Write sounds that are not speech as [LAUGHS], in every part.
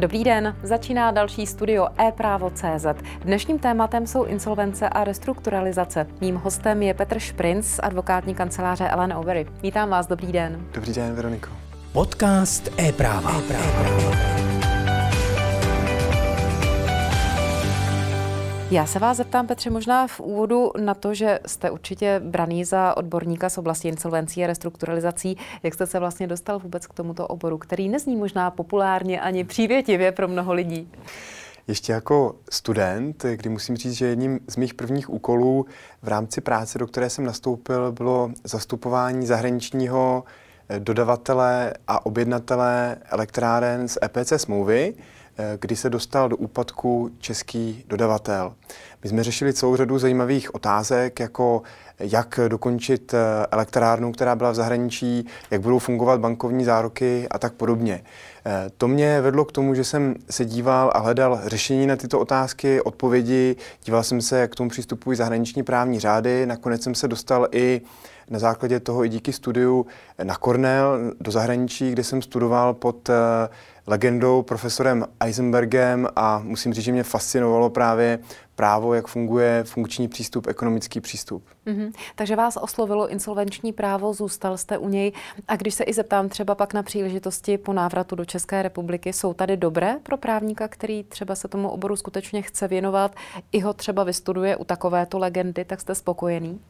Dobrý den, začíná další studio e-právo.cz. Dnešním tématem jsou insolvence a restrukturalizace. Mým hostem je Petr Šprinc z advokátní kanceláře Ellen Overy. Vítám vás, dobrý den. Dobrý den, Veroniko. Podcast e-práva. e-práva. Já se vás zeptám, Petře, možná v úvodu na to, že jste určitě braný za odborníka z oblasti insolvencí a restrukturalizací. Jak jste se vlastně dostal vůbec k tomuto oboru, který nezní možná populárně ani přívětivě pro mnoho lidí? Ještě jako student, kdy musím říct, že jedním z mých prvních úkolů v rámci práce, do které jsem nastoupil, bylo zastupování zahraničního eh, dodavatele a objednatele elektráren z EPC smlouvy. Eh, kdy se dostal do úpadku český dodavatel. My jsme řešili celou řadu zajímavých otázek, jako jak dokončit eh, elektrárnu, která byla v zahraničí, jak budou fungovat bankovní záruky a tak podobně. Eh, to mě vedlo k tomu, že jsem se díval a hledal řešení na tyto otázky, odpovědi, díval jsem se, jak k tomu přistupují zahraniční právní řády, nakonec jsem se dostal i na základě toho i díky studiu na Cornell do zahraničí, kde jsem studoval pod legendou, profesorem Eisenbergem a musím říct, že mě fascinovalo právě právo, jak funguje funkční přístup, ekonomický přístup. Mm-hmm. Takže vás oslovilo insolvenční právo, zůstal jste u něj. A když se i zeptám třeba pak na příležitosti po návratu do České republiky, jsou tady dobré pro právníka, který třeba se tomu oboru skutečně chce věnovat, i ho třeba vystuduje u takovéto legendy, tak jste spokojený?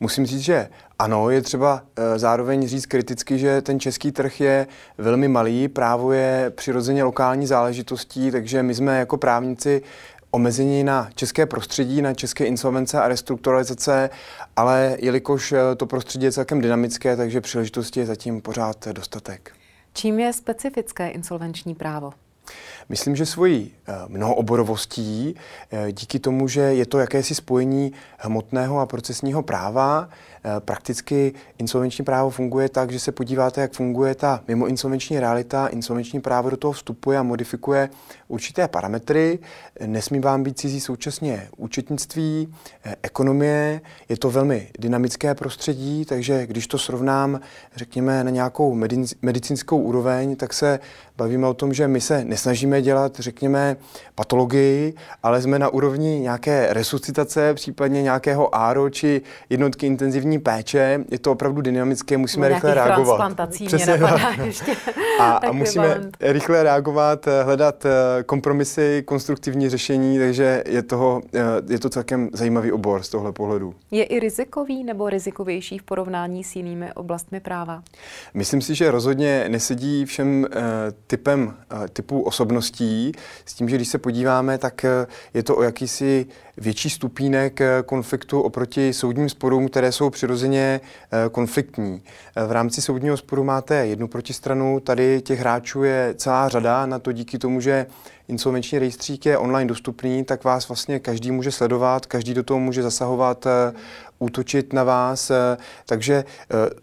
Musím říct, že ano, je třeba e, zároveň říct kriticky, že ten český trh je velmi malý, právo je přirozeně lokální záležitostí, takže my jsme jako právníci omezení na české prostředí, na české insolvence a restrukturalizace, ale jelikož e, to prostředí je celkem dynamické, takže příležitosti je zatím pořád dostatek. Čím je specifické insolvenční právo? Myslím, že svojí eh, mnohooborovostí, eh, díky tomu, že je to jakési spojení hmotného a procesního práva, Eh, prakticky insolvenční právo funguje tak, že se podíváte, jak funguje ta mimo insolvenční realita. Insolvenční právo do toho vstupuje a modifikuje určité parametry. Nesmí vám být cizí současně účetnictví, ekonomie. Je to velmi dynamické prostředí, takže když to srovnám, řekněme, na nějakou medicínskou úroveň, tak se bavíme o tom, že my se nesnažíme dělat, řekněme, patologii, ale jsme na úrovni nějaké resuscitace, případně nějakého áro či jednotky intenzivní péče, je to opravdu dynamické, musíme rychle reagovat. Přesně ještě. [LAUGHS] A, a musíme rychle reagovat, eh, hledat eh, kompromisy, konstruktivní řešení, takže je, toho, eh, je to celkem zajímavý obor z tohle pohledu. Je i rizikový nebo rizikovější v porovnání s jinými oblastmi práva? Myslím si, že rozhodně nesedí všem typem typů osobností, s tím, že když se podíváme, tak je to o jakýsi větší stupínek konfliktu oproti soudním sporům, které jsou přirozeně eh, konfliktní. Eh, v rámci soudního sporu máte jednu protistranu, tady těch hráčů je celá řada, na to díky tomu, že insolvenční rejstřík je online dostupný, tak vás vlastně každý může sledovat, každý do toho může zasahovat, eh, útočit na vás. Takže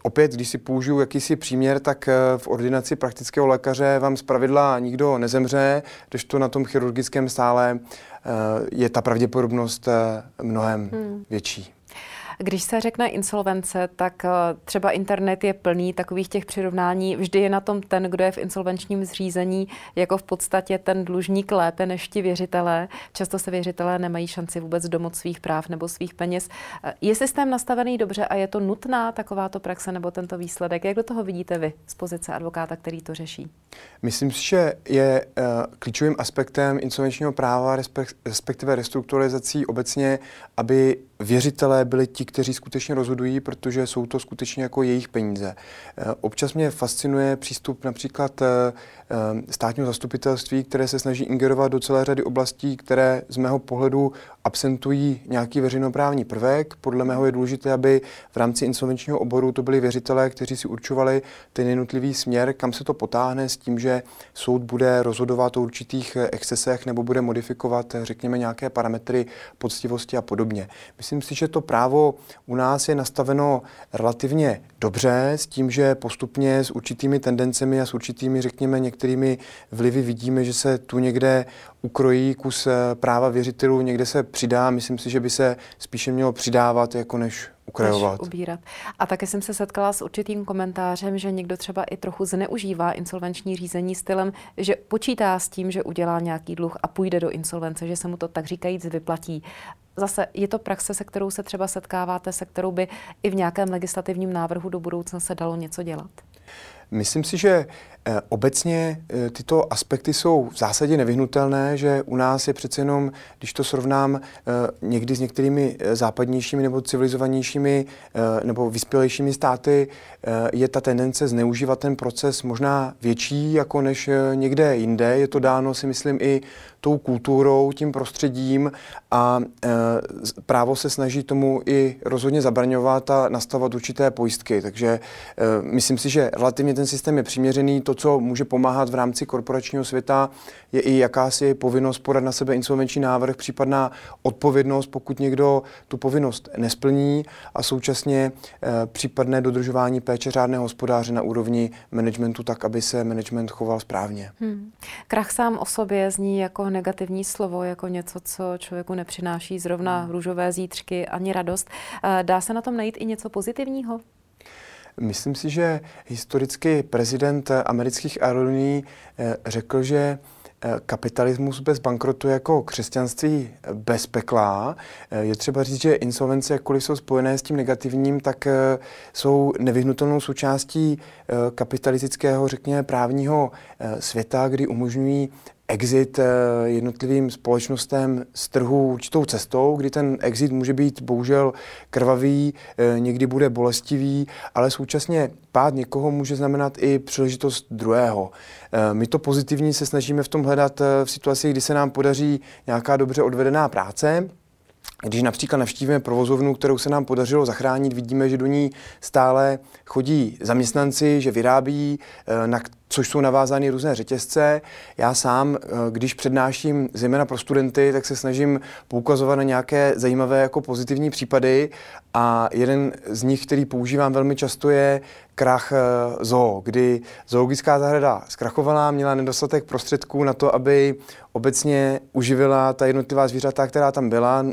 opět, když si použiju jakýsi příměr, tak v ordinaci praktického lékaře vám zpravidla nikdo nezemře, když to na tom chirurgickém stále je ta pravděpodobnost mnohem hmm. větší. Když se řekne insolvence, tak eh, třeba internet je plný takových těch přirovnání. Vždy je na tom ten, kdo je v insolvenčním zřízení, jako v podstatě ten dlužník lépe než ti věřitelé. Často se věřitelé nemají šanci vůbec domoc svých práv nebo svých peněz. Eh, je systém nastavený dobře a je to nutná takováto praxe nebo tento výsledek? Jak do toho vidíte vy z pozice advokáta, který to řeší? Myslím si, že je uh, klíčovým aspektem insolvenčního práva, respektive restrukturalizací obecně, aby věřitelé byli ti, kteří skutečně rozhodují, protože jsou to skutečně jako jejich peníze. Eh, občas mě fascinuje přístup například eh, eh, státního zastupitelství, které se snaží ingerovat do celé řady oblastí, které z mého pohledu absentují nějaký veřejnoprávní prvek. Podle mého je důležité, aby v rámci insolvenčního oboru to byli věřitelé, kteří si určovali ten jednotlivý směr, kam se to potáhne s tím, že soud bude rozhodovat o určitých excesech nebo bude modifikovat, řekněme, nějaké parametry poctivosti a podobně. Myslím si, že to právo u nás je nastaveno relativně dobře, s tím, že postupně s určitými tendencemi a s určitými, řekněme, některými vlivy vidíme, že se tu někde ukrojí kus eh, práva věřitelů, někde se přidá. Myslím si, že by se spíše mělo přidávat, jako než ukrajovat. ubírat. A také jsem se setkala s určitým komentářem, že někdo třeba i trochu zneužívá insolvenční řízení stylem, že počítá s tím, že udělá nějaký dluh a půjde do insolvence, že se mu to tak říkajíc vyplatí. Zase je to praxe, se kterou se třeba setkáváte, se kterou by i v nějakém legislativním návrhu do budoucna se dalo něco dělat? Myslím si, že obecně eh, tyto aspekty jsou v zásadě nevyhnutelné, že u nás je přece jenom, když to srovnám eh, někdy s některými západnějšími nebo civilizovanějšími nebo vyspělejšími státy, je ta tendence zneužívat ten proces možná větší jako než někde jinde. Je to dáno si myslím i tou kulturou, tím prostředím a právo se snaží tomu i rozhodně zabraňovat a nastavovat určité pojistky. Takže myslím si, že relativně ten systém je přiměřený. To, co může pomáhat v rámci korporačního světa, je i jakási povinnost podat na sebe insolvenční návrh, případná odpovědnost, pokud někdo tu povinnost nesplní a současně e, případné dodržování péče řádného hospodáře na úrovni managementu tak, aby se management choval správně. Hmm. Krach sám o sobě zní jako negativní slovo, jako něco, co člověku nepřináší zrovna hmm. růžové zítřky ani radost. Eh, dá se na tom najít i něco pozitivního? Myslím si, že historicky prezident amerických aerolíní eh, řekl, že eh, kapitalismus bez bankrotu jako křesťanství bez pekla. Je třeba říct, že insolvence, jakkoliv jsou spojené s tím negativním, tak jsou nevyhnutelnou součástí kapitalistického, řekněme, právního světa, kdy umožňují exit eh, jednotlivým společnostem z trhu určitou cestou, kdy ten exit může být bohužel krvavý, eh, někdy bude bolestivý, ale současně pád někoho může znamenat i příležitost druhého. Eh, my to pozitivní se snažíme v tom hledat v situaci, kdy se nám podaří nějaká dobře odvedená práce, když například navštívíme provozovnu, kterou se nám podařilo zachránit, vidíme, že do ní stále chodí zaměstnanci, že vyrábí, na což jsou navázány různé řetězce. Já sám, eh, když přednáším zejména pro studenty, tak se snažím poukazovat na nějaké zajímavé jako pozitivní případy a jeden z nich, který používám velmi často, je krach eh, zoo, kdy zoologická zahrada zkrachovala, měla nedostatek prostředků na to, aby obecně uživila ta jednotlivá zvířata, která tam byla.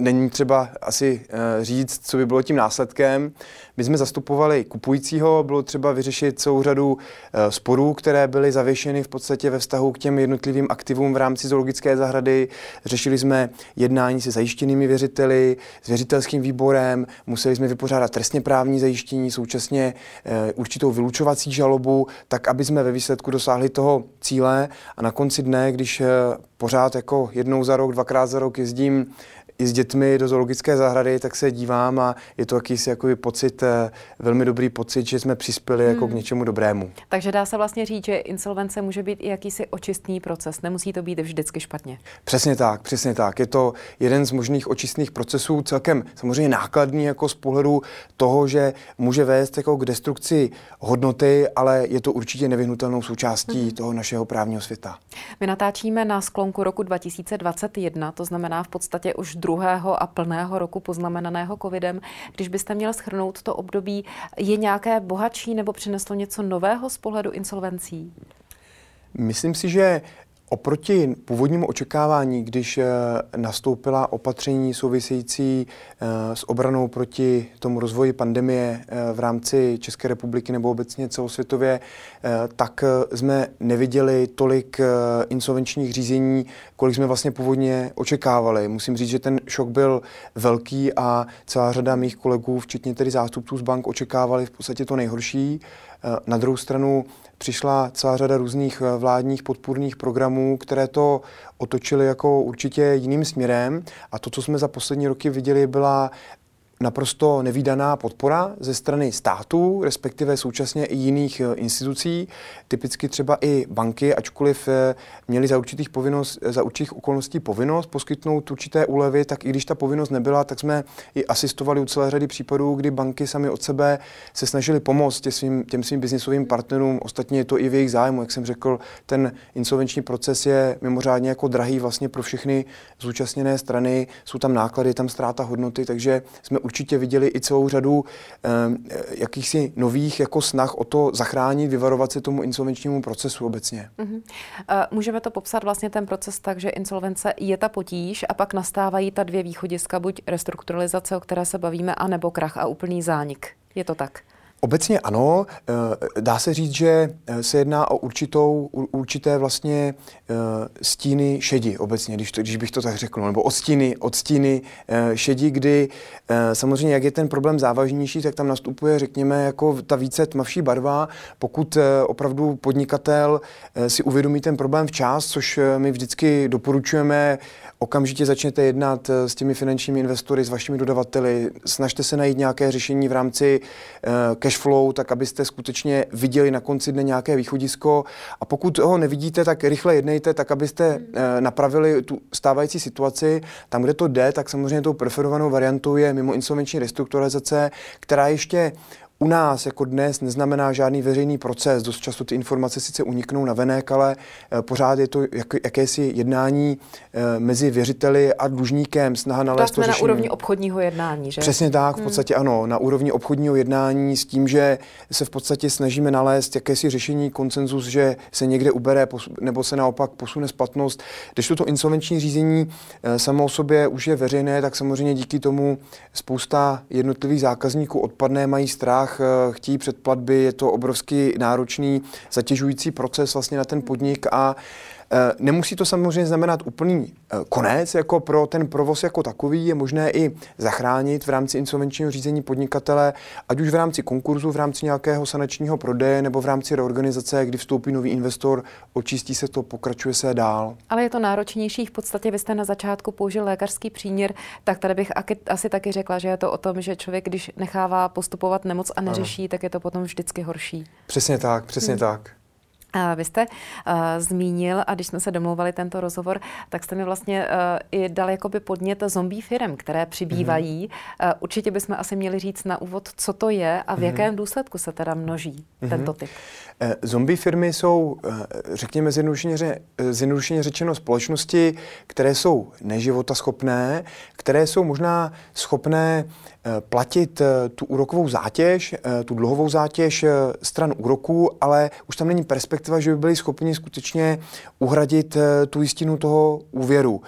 Není třeba asi eh, říct, co by bylo tím následkem. My jsme zastupovali kupujícího, bylo třeba vyřešit celou řadu sporů, které byly zavěšeny v podstatě ve vztahu k těm jednotlivým aktivům v rámci zoologické zahrady. Řešili jsme jednání se zajištěnými věřiteli, s věřitelským výborem, museli jsme vypořádat trestně právní zajištění, současně e, určitou vylučovací žalobu, tak aby jsme ve výsledku dosáhli toho cíle a na konci dne, když pořád jako jednou za rok, dvakrát za rok jezdím i s dětmi do zoologické zahrady, tak se dívám a je to jakýsi jakoby pocit, eh, velmi dobrý pocit, že jsme přispěli hmm. jako k hmm. něčemu dobrému. Takže dá se vlastně říct, že insolvence může být i jakýsi očistný proces, nemusí to být vždycky špatně. Přesně tak, přesně tak. Je to jeden z možných očistných procesů, celkem samozřejmě nákladný jako z pohledu toho, že může vést jako k destrukci hodnoty, ale je to určitě nevyhnutelnou součástí hmm. toho našeho právního světa. My natáčíme na sklonku roku 2021, to znamená v podstatě už druhý druhého a plného roku poznamenaného covidem. Když byste měl schrnout to období, je nějaké bohatší nebo přineslo něco nového z pohledu insolvencí? Myslím si, že Oproti původnímu očekávání, když eh, nastoupila opatření související eh, s obranou proti tomu rozvoji pandemie eh, v rámci České republiky nebo obecně celosvětově, tak jsme neviděli tolik insolvenčních řízení, kolik jsme vlastně původně očekávali. Musím říct, že ten šok byl velký a celá řada mých kolegů, včetně tedy zástupců z bank, očekávali v podstatě to nejhorší. Na druhou stranu přišla celá řada různých eh, vládních podpůrných programů, které to otočily jako určitě jiným směrem. A to, co jsme za poslední roky viděli, byla naprosto nevýdaná podpora ze strany států, respektive současně i jiných eh, institucí, typicky třeba i banky, ačkoliv eh, měly za určitých, povinnost, za určitých okolností povinnost poskytnout určité úlevy, tak i když ta povinnost nebyla, tak jsme i asistovali u celé řady případů, kdy banky sami od sebe se snažili pomoct těm svým, těm svým biznisovým partnerům. Ostatně je to i v jejich zájmu, jak jsem řekl, ten insolvenční proces je mimořádně jako drahý vlastně pro všechny zúčastněné strany, jsou tam náklady, tam ztráta hodnoty, takže jsme určitě viděli i celou řadu jakýchsi nových jako snah o to zachránit, vyvarovat se tomu insolvenčnímu procesu obecně. Uh-huh. Můžeme to popsat vlastně ten proces tak, že insolvence je ta potíž a pak nastávají ta dvě východiska, buď restrukturalizace, o které se bavíme, anebo krach a úplný zánik. Je to tak? Obecně ano, eh, dá se říct, že eh, se jedná o určitou, určité vlastně eh, stíny šedi obecně, když, to, když bych to tak řekl, nebo odstíny, odstíny šedi, kdy samozřejmě, jak je ten problém závažnější, tak tam nastupuje, řekněme, jako ta více tmavší barva, pokud opravdu podnikatel si uvědomí ten problém včas, což my vždycky doporučujeme, okamžitě začněte jednat s těmi finančními investory, s vašimi dodavateli, snažte se najít nějaké řešení v rámci flow, tak abyste skutečně viděli na konci dne nějaké východisko. A pokud ho nevidíte, tak rychle jednejte, tak abyste hmm. eh, napravili tu stávající situaci. Tam, kde to jde, tak samozřejmě tou preferovanou variantou je mimo insolvenční restrukturalizace, která ještě u nás jako dnes neznamená žádný veřejný proces. Dost často ty informace sice uniknou na venek, ale eh, pořád je to jak, jakési jednání eh, mezi věřiteli a dlužníkem, snaha nalézt to, to řešení. na úrovni obchodního jednání, že? Přesně tak, v hmm. podstatě hmm. ano, na úrovni obchodního jednání s tím, že se v podstatě snažíme nalézt jakési řešení, konsenzus, že se někde ubere nebo se naopak posune splatnost. Když to insolvenční řízení eh, samo o sobě už je veřejné, tak samozřejmě díky tomu spousta jednotlivých zákazníků odpadne, mají strach, bankách eh, chtějí předplatby, je to obrovský náročný, zatěžující proces vlastně na ten podnik a nemusí to samozřejmě znamenat úplný eh, konec jako pro ten provoz jako takový. Je možné i zachránit v rámci insolvenčního řízení podnikatele, ať už v rámci konkurzu, v rámci nějakého sanačního prodeje nebo v rámci reorganizace, kdy vstoupí nový investor, očistí se to, pokračuje se dál. Ale je to náročnější. V podstatě vy jste na začátku použil lékařský příměr, tak tady bych asi taky řekla, že je to o tom, že člověk, když nechává postupovat nemoc a neřeší, ano. tak je to potom vždycky horší. Přesně tak, přesně hmm. tak. Vy jste uh, zmínil, a když jsme se domlouvali tento rozhovor, tak jste mi vlastně uh, i dal jakoby podnět zombie firm, které přibývají. Mm-hmm. Uh, určitě bychom asi měli říct na úvod, co to je a v mm-hmm. jakém důsledku se teda množí mm-hmm. tento typ. Uh, zombie firmy jsou, uh, řekněme zjednodušeně, ře, zjednodušeně řečeno, společnosti, které jsou neživotaschopné, které jsou možná schopné platit tu úrokovou zátěž, tu dluhovou zátěž stran úroků, ale už tam není perspektiva, že by byli schopni skutečně uhradit tu jistinu toho úvěru.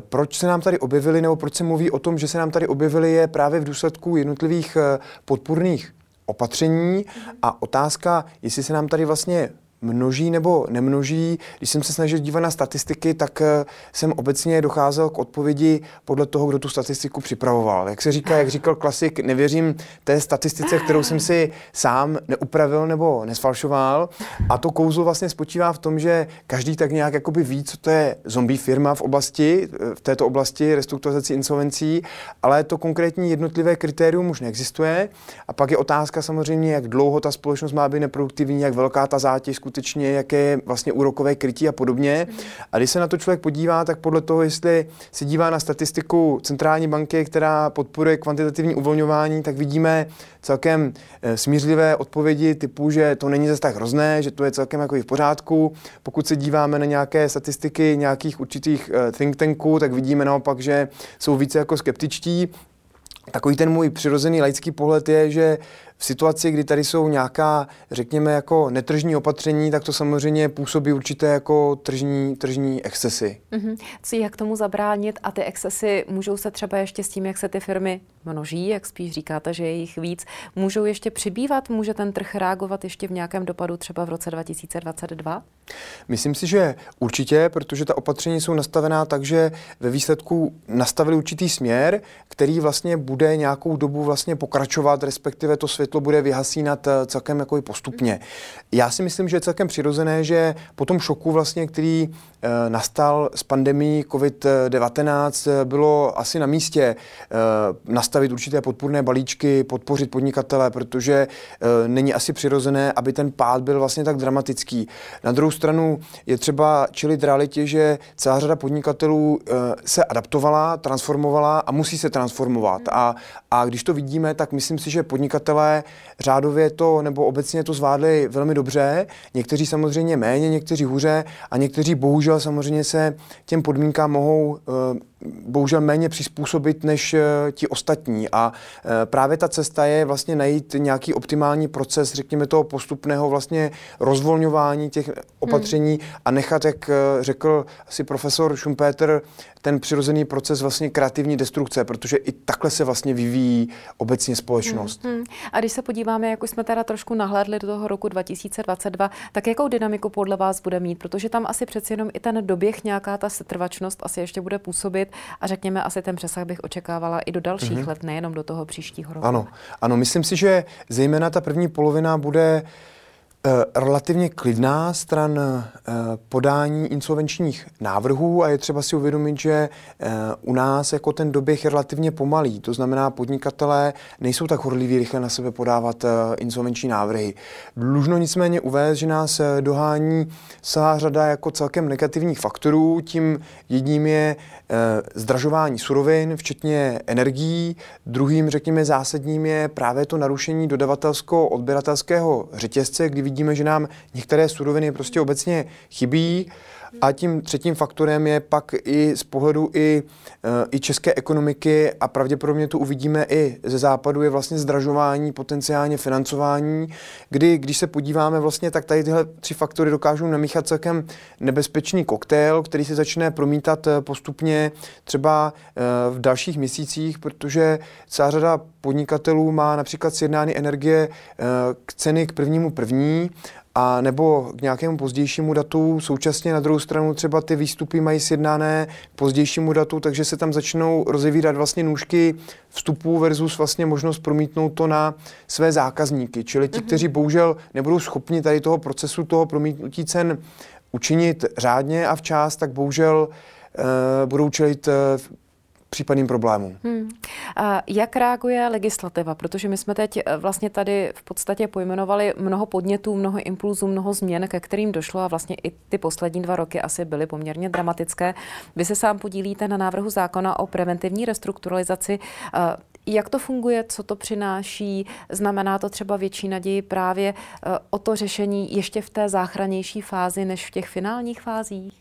Proč se nám tady objevili, nebo proč se mluví o tom, že se nám tady objevili, je právě v důsledku jednotlivých podpůrných opatření a otázka, jestli se nám tady vlastně množí nebo nemnoží. Když jsem se snažil dívat na statistiky, tak eh, jsem obecně docházel k odpovědi podle toho, kdo tu statistiku připravoval. Jak se říká, jak říkal klasik, nevěřím té statistice, kterou jsem si sám neupravil nebo nesfalšoval. A to kouzlo vlastně spočívá v tom, že každý tak nějak jakoby ví, co to je zombie firma v oblasti, v této oblasti restrukturalizací insolvencí, ale to konkrétní jednotlivé kritérium už neexistuje. A pak je otázka samozřejmě, jak dlouho ta společnost má být neproduktivní, jak velká ta zátěž skutečně, jaké je vlastně úrokové krytí a podobně. A když se na to člověk podívá, tak podle toho, jestli se dívá na statistiku centrální banky, která podporuje kvantitativní uvolňování, tak vidíme celkem eh, smířlivé odpovědi typu, že to není zase tak hrozné, že to je celkem jako v pořádku. Pokud se díváme na nějaké statistiky nějakých určitých eh, think tanků, tak vidíme naopak, že jsou více jako skeptičtí. Takový ten můj přirozený laický pohled je, že v situaci, kdy tady jsou nějaká, řekněme, jako netržní opatření, tak to samozřejmě působí určité jako tržní, tržní excesy. Mm-hmm. Co jak tomu zabránit a ty excesy můžou se třeba ještě s tím, jak se ty firmy množí, jak spíš říkáte, že je jich víc, můžou ještě přibývat? Může ten trh reagovat ještě v nějakém dopadu třeba v roce 2022? Myslím si, že určitě, protože ta opatření jsou nastavená tak, že ve výsledku nastavili určitý směr, který vlastně bude nějakou dobu vlastně pokračovat, respektive to svět světlo bude vyhasínat eh, celkem jako i postupně. Já si myslím, že je celkem přirozené, že po tom šoku vlastně, který eh, nastal s pandemí COVID-19, eh, bylo asi na místě nastavit určité podpůrné balíčky, podpořit podnikatele, protože není asi přirozené, aby ten pád byl vlastně tak dramatický. Na druhou stranu je třeba čelit realitě, že celá řada podnikatelů se adaptovala, transformovala a musí se transformovat. A, a když to vidíme, tak myslím si, že podnikatelé řádově to nebo obecně to zvládli velmi dobře, někteří samozřejmě méně, někteří hůře a někteří bohužel samozřejmě se těm podmínkám mohou uh, bohužel méně přizpůsobit než ti ostatní. A právě ta cesta je vlastně najít nějaký optimální proces, řekněme toho postupného vlastně rozvolňování těch opatření hmm. a nechat, jak řekl asi profesor Schumpeter, ten přirozený proces vlastně kreativní destrukce, protože i takhle se vlastně vyvíjí obecně společnost. Hmm, hmm. A když se podíváme, jak už jsme teda trošku nahlédli do toho roku 2022, tak jakou dynamiku podle vás bude mít? Protože tam asi přeci jenom i ten doběh, nějaká ta setrvačnost asi ještě bude působit a řekněme, asi ten přesah bych očekávala i do dalších hmm. let, nejenom do toho příštího roku. Ano, ano, myslím si, že zejména ta první polovina bude relativně klidná stran eh, podání insolvenčních návrhů a je třeba si uvědomit, že eh, u nás jako ten doběh je relativně pomalý. To znamená, podnikatelé nejsou tak horliví rychle na sebe podávat insolvenční návrhy. Dlužno nicméně uvést, že nás dohání celá řada jako celkem negativních faktorů. Tím jedním je zdražování surovin, včetně energií. Druhým, řekněme, zásadním je právě to narušení dodavatelsko-odběratelského řetězce, kdy vidíme, že nám některé suroviny prostě obecně chybí. A tím třetím faktorem je pak i z pohledu i, eh, i české ekonomiky a pravděpodobně to uvidíme i ze západu, je vlastně zdražování, potenciálně financování, kdy, když se podíváme vlastně, tak tady tyhle tři faktory dokážou namíchat celkem nebezpečný koktejl, který se začne promítat eh, postupně třeba eh, v dalších měsících, protože celá řada podnikatelů má například sjednány energie k ceny k prvnímu první a nebo k nějakému pozdějšímu datu. Současně na druhou stranu třeba ty výstupy mají sjednané k pozdějšímu datu, takže se tam začnou rozevírat vlastně nůžky vstupů versus vlastně možnost promítnout to na své zákazníky. Čili ti, mm-hmm. kteří bohužel nebudou schopni tady toho procesu, toho promítnutí cen učinit řádně a včas, tak bohužel uh, budou čelit uh, případným problémům. Hmm. A jak reaguje legislativa? Protože my jsme teď eh, vlastně tady v podstatě pojmenovali mnoho podnětů, mnoho impulzů, mnoho změn, ke kterým došlo a vlastně i ty poslední dva roky asi byly poměrně dramatické. Vy se sám podílíte na návrhu zákona o preventivní restrukturalizaci. Eh, jak to funguje, co to přináší? Znamená to třeba větší naději právě eh, o to řešení ještě v té záchranější fázi než v těch finálních fázích?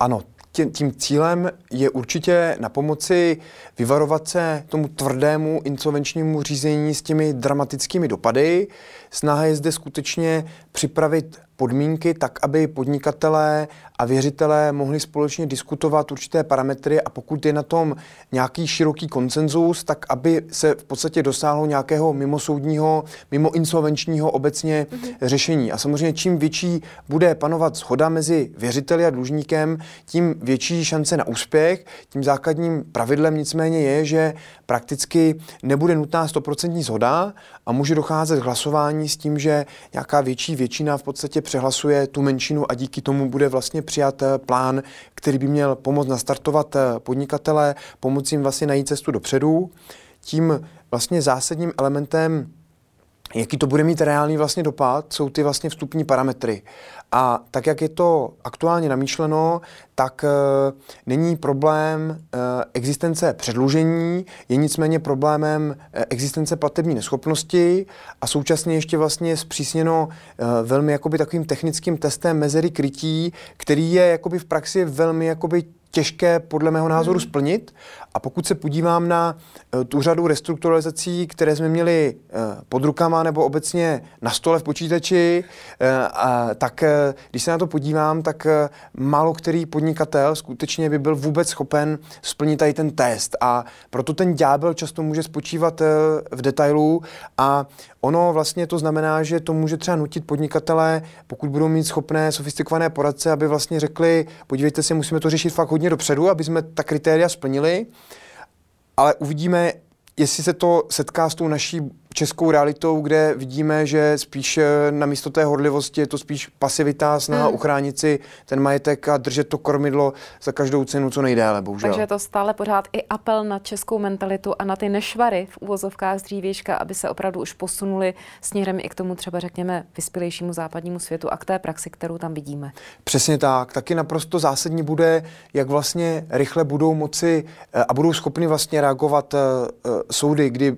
Ano, tím cílem je určitě na pomoci vyvarovat se tomu tvrdému insolvenčnímu řízení s těmi dramatickými dopady. Snaha je zde skutečně připravit podmínky tak, aby podnikatelé a věřitelé mohli společně diskutovat určité parametry a pokud je na tom nějaký široký konsenzus, tak aby se v podstatě dosáhlo nějakého mimosoudního, mimoinsolvenčního obecně mm-hmm. řešení. A samozřejmě čím větší bude panovat shoda mezi věřiteli a dlužníkem, tím větší šance na úspěch. Tím základním pravidlem nicméně je, že prakticky nebude nutná 100% shoda a může docházet k hlasování s tím, že nějaká větší většina v podstatě přehlasuje tu menšinu a díky tomu bude vlastně přijat eh, plán, který by měl pomoct nastartovat eh, podnikatele, pomoct jim vlastně najít cestu dopředu. Tím vlastně zásadním elementem jaký to bude mít reálný vlastně dopad, jsou ty vlastně vstupní parametry. A tak, jak je to aktuálně namýšleno, tak e, není problém e, existence předlužení, je nicméně problémem e, existence platební neschopnosti a současně ještě vlastně zpřísněno e, velmi jakoby takovým technickým testem mezery krytí, který je jakoby v praxi velmi jakoby těžké podle mého názoru hmm. splnit. A pokud se podívám na uh, tu řadu restrukturalizací, které jsme měli uh, pod rukama nebo obecně na stole v počítači, uh, a, tak uh, když se na to podívám, tak uh, málo který podnikatel skutečně by byl vůbec schopen splnit tady ten test. A proto ten ďábel často může spočívat uh, v detailu a ono vlastně to znamená, že to může třeba nutit podnikatele, pokud budou mít schopné, sofistikované poradce, aby vlastně řekli, podívejte se, musíme to řešit fakt hodně dopředu, aby jsme ta kritéria splnili, ale uvidíme, jestli se to setká s tou naší českou realitou, kde vidíme, že spíš eh, na místo té horlivosti je to spíš pasivita, snaha hmm. uchránit si ten majetek a držet to kormidlo za každou cenu co nejdéle, bohužel. Takže je to stále pořád i apel na českou mentalitu a na ty nešvary v úvozovkách z dřívějška, aby se opravdu už posunuli směrem i k tomu třeba řekněme vyspělejšímu západnímu světu a k té praxi, kterou tam vidíme. Přesně tak. Taky naprosto zásadní bude, jak vlastně rychle budou moci eh, a budou schopni vlastně reagovat uh, soudy, kdy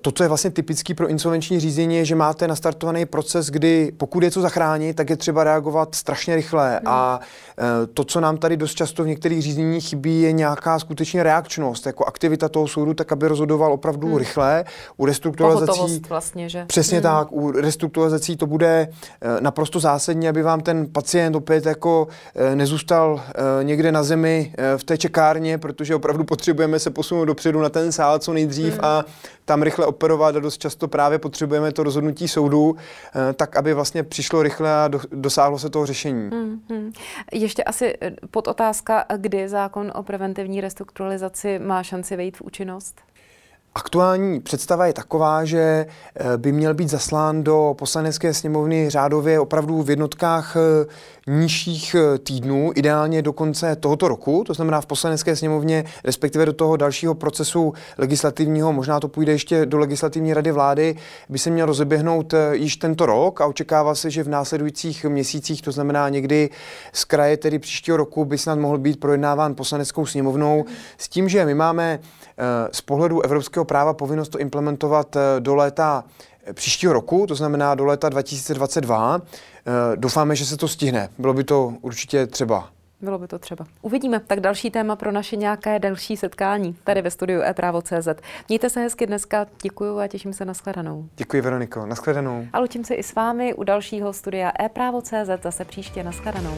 to, co je vlastně typický pro insolvenční řízení, je, že máte nastartovaný proces, kdy pokud je co zachránit, tak je třeba reagovat strašně rychle. Hmm. A to, co nám tady dost často v některých řízeních chybí, je nějaká skutečně reakčnost, jako aktivita toho soudu, tak aby rozhodoval opravdu hmm. rychle. U restrukturalizací. vlastně, že? Přesně hmm. tak. U restrukturalizací to bude naprosto zásadní, aby vám ten pacient opět jako nezůstal někde na zemi v té čekárně, protože opravdu potřebujeme se posunout dopředu na ten sál co nejdřív hmm. a tam rychle operovat a dost často právě potřebujeme to rozhodnutí soudu, eh, tak aby vlastně přišlo rychle a dosáhlo se toho řešení. Hmm, hmm. Ještě asi eh, pod otázka, kdy zákon o preventivní restrukturalizaci má šanci vejít v účinnost? Aktuální představa je taková, že eh, by měl být zaslán do poslanecké sněmovny řádově opravdu v jednotkách eh, nižších eh, týdnů, ideálně do konce tohoto roku, to znamená v poslanecké sněmovně, respektive do toho dalšího procesu legislativního, možná to půjde ještě do legislativní rady vlády, by se měl rozeběhnout již tento rok a očekává se, že v následujících měsících, to znamená někdy z kraje tedy příštího roku, by snad mohl být projednáván poslaneckou sněmovnou, s tím, že my máme z pohledu evropského práva povinnost to implementovat eh, do léta eh, příštího roku, to znamená do léta 2022. Eh, doufáme, že se to stihne. Bylo by to určitě třeba. Bylo by to třeba. Uvidíme. Tak další téma pro naše nějaké další setkání tady ve studiu e-právo.cz. Mějte se hezky dneska. Děkuji a těším se na shledanou. Děkuji, Veroniko. Na shledanou. A loučím se i s vámi u dalšího studia e-právo.cz zase příště na shledanou.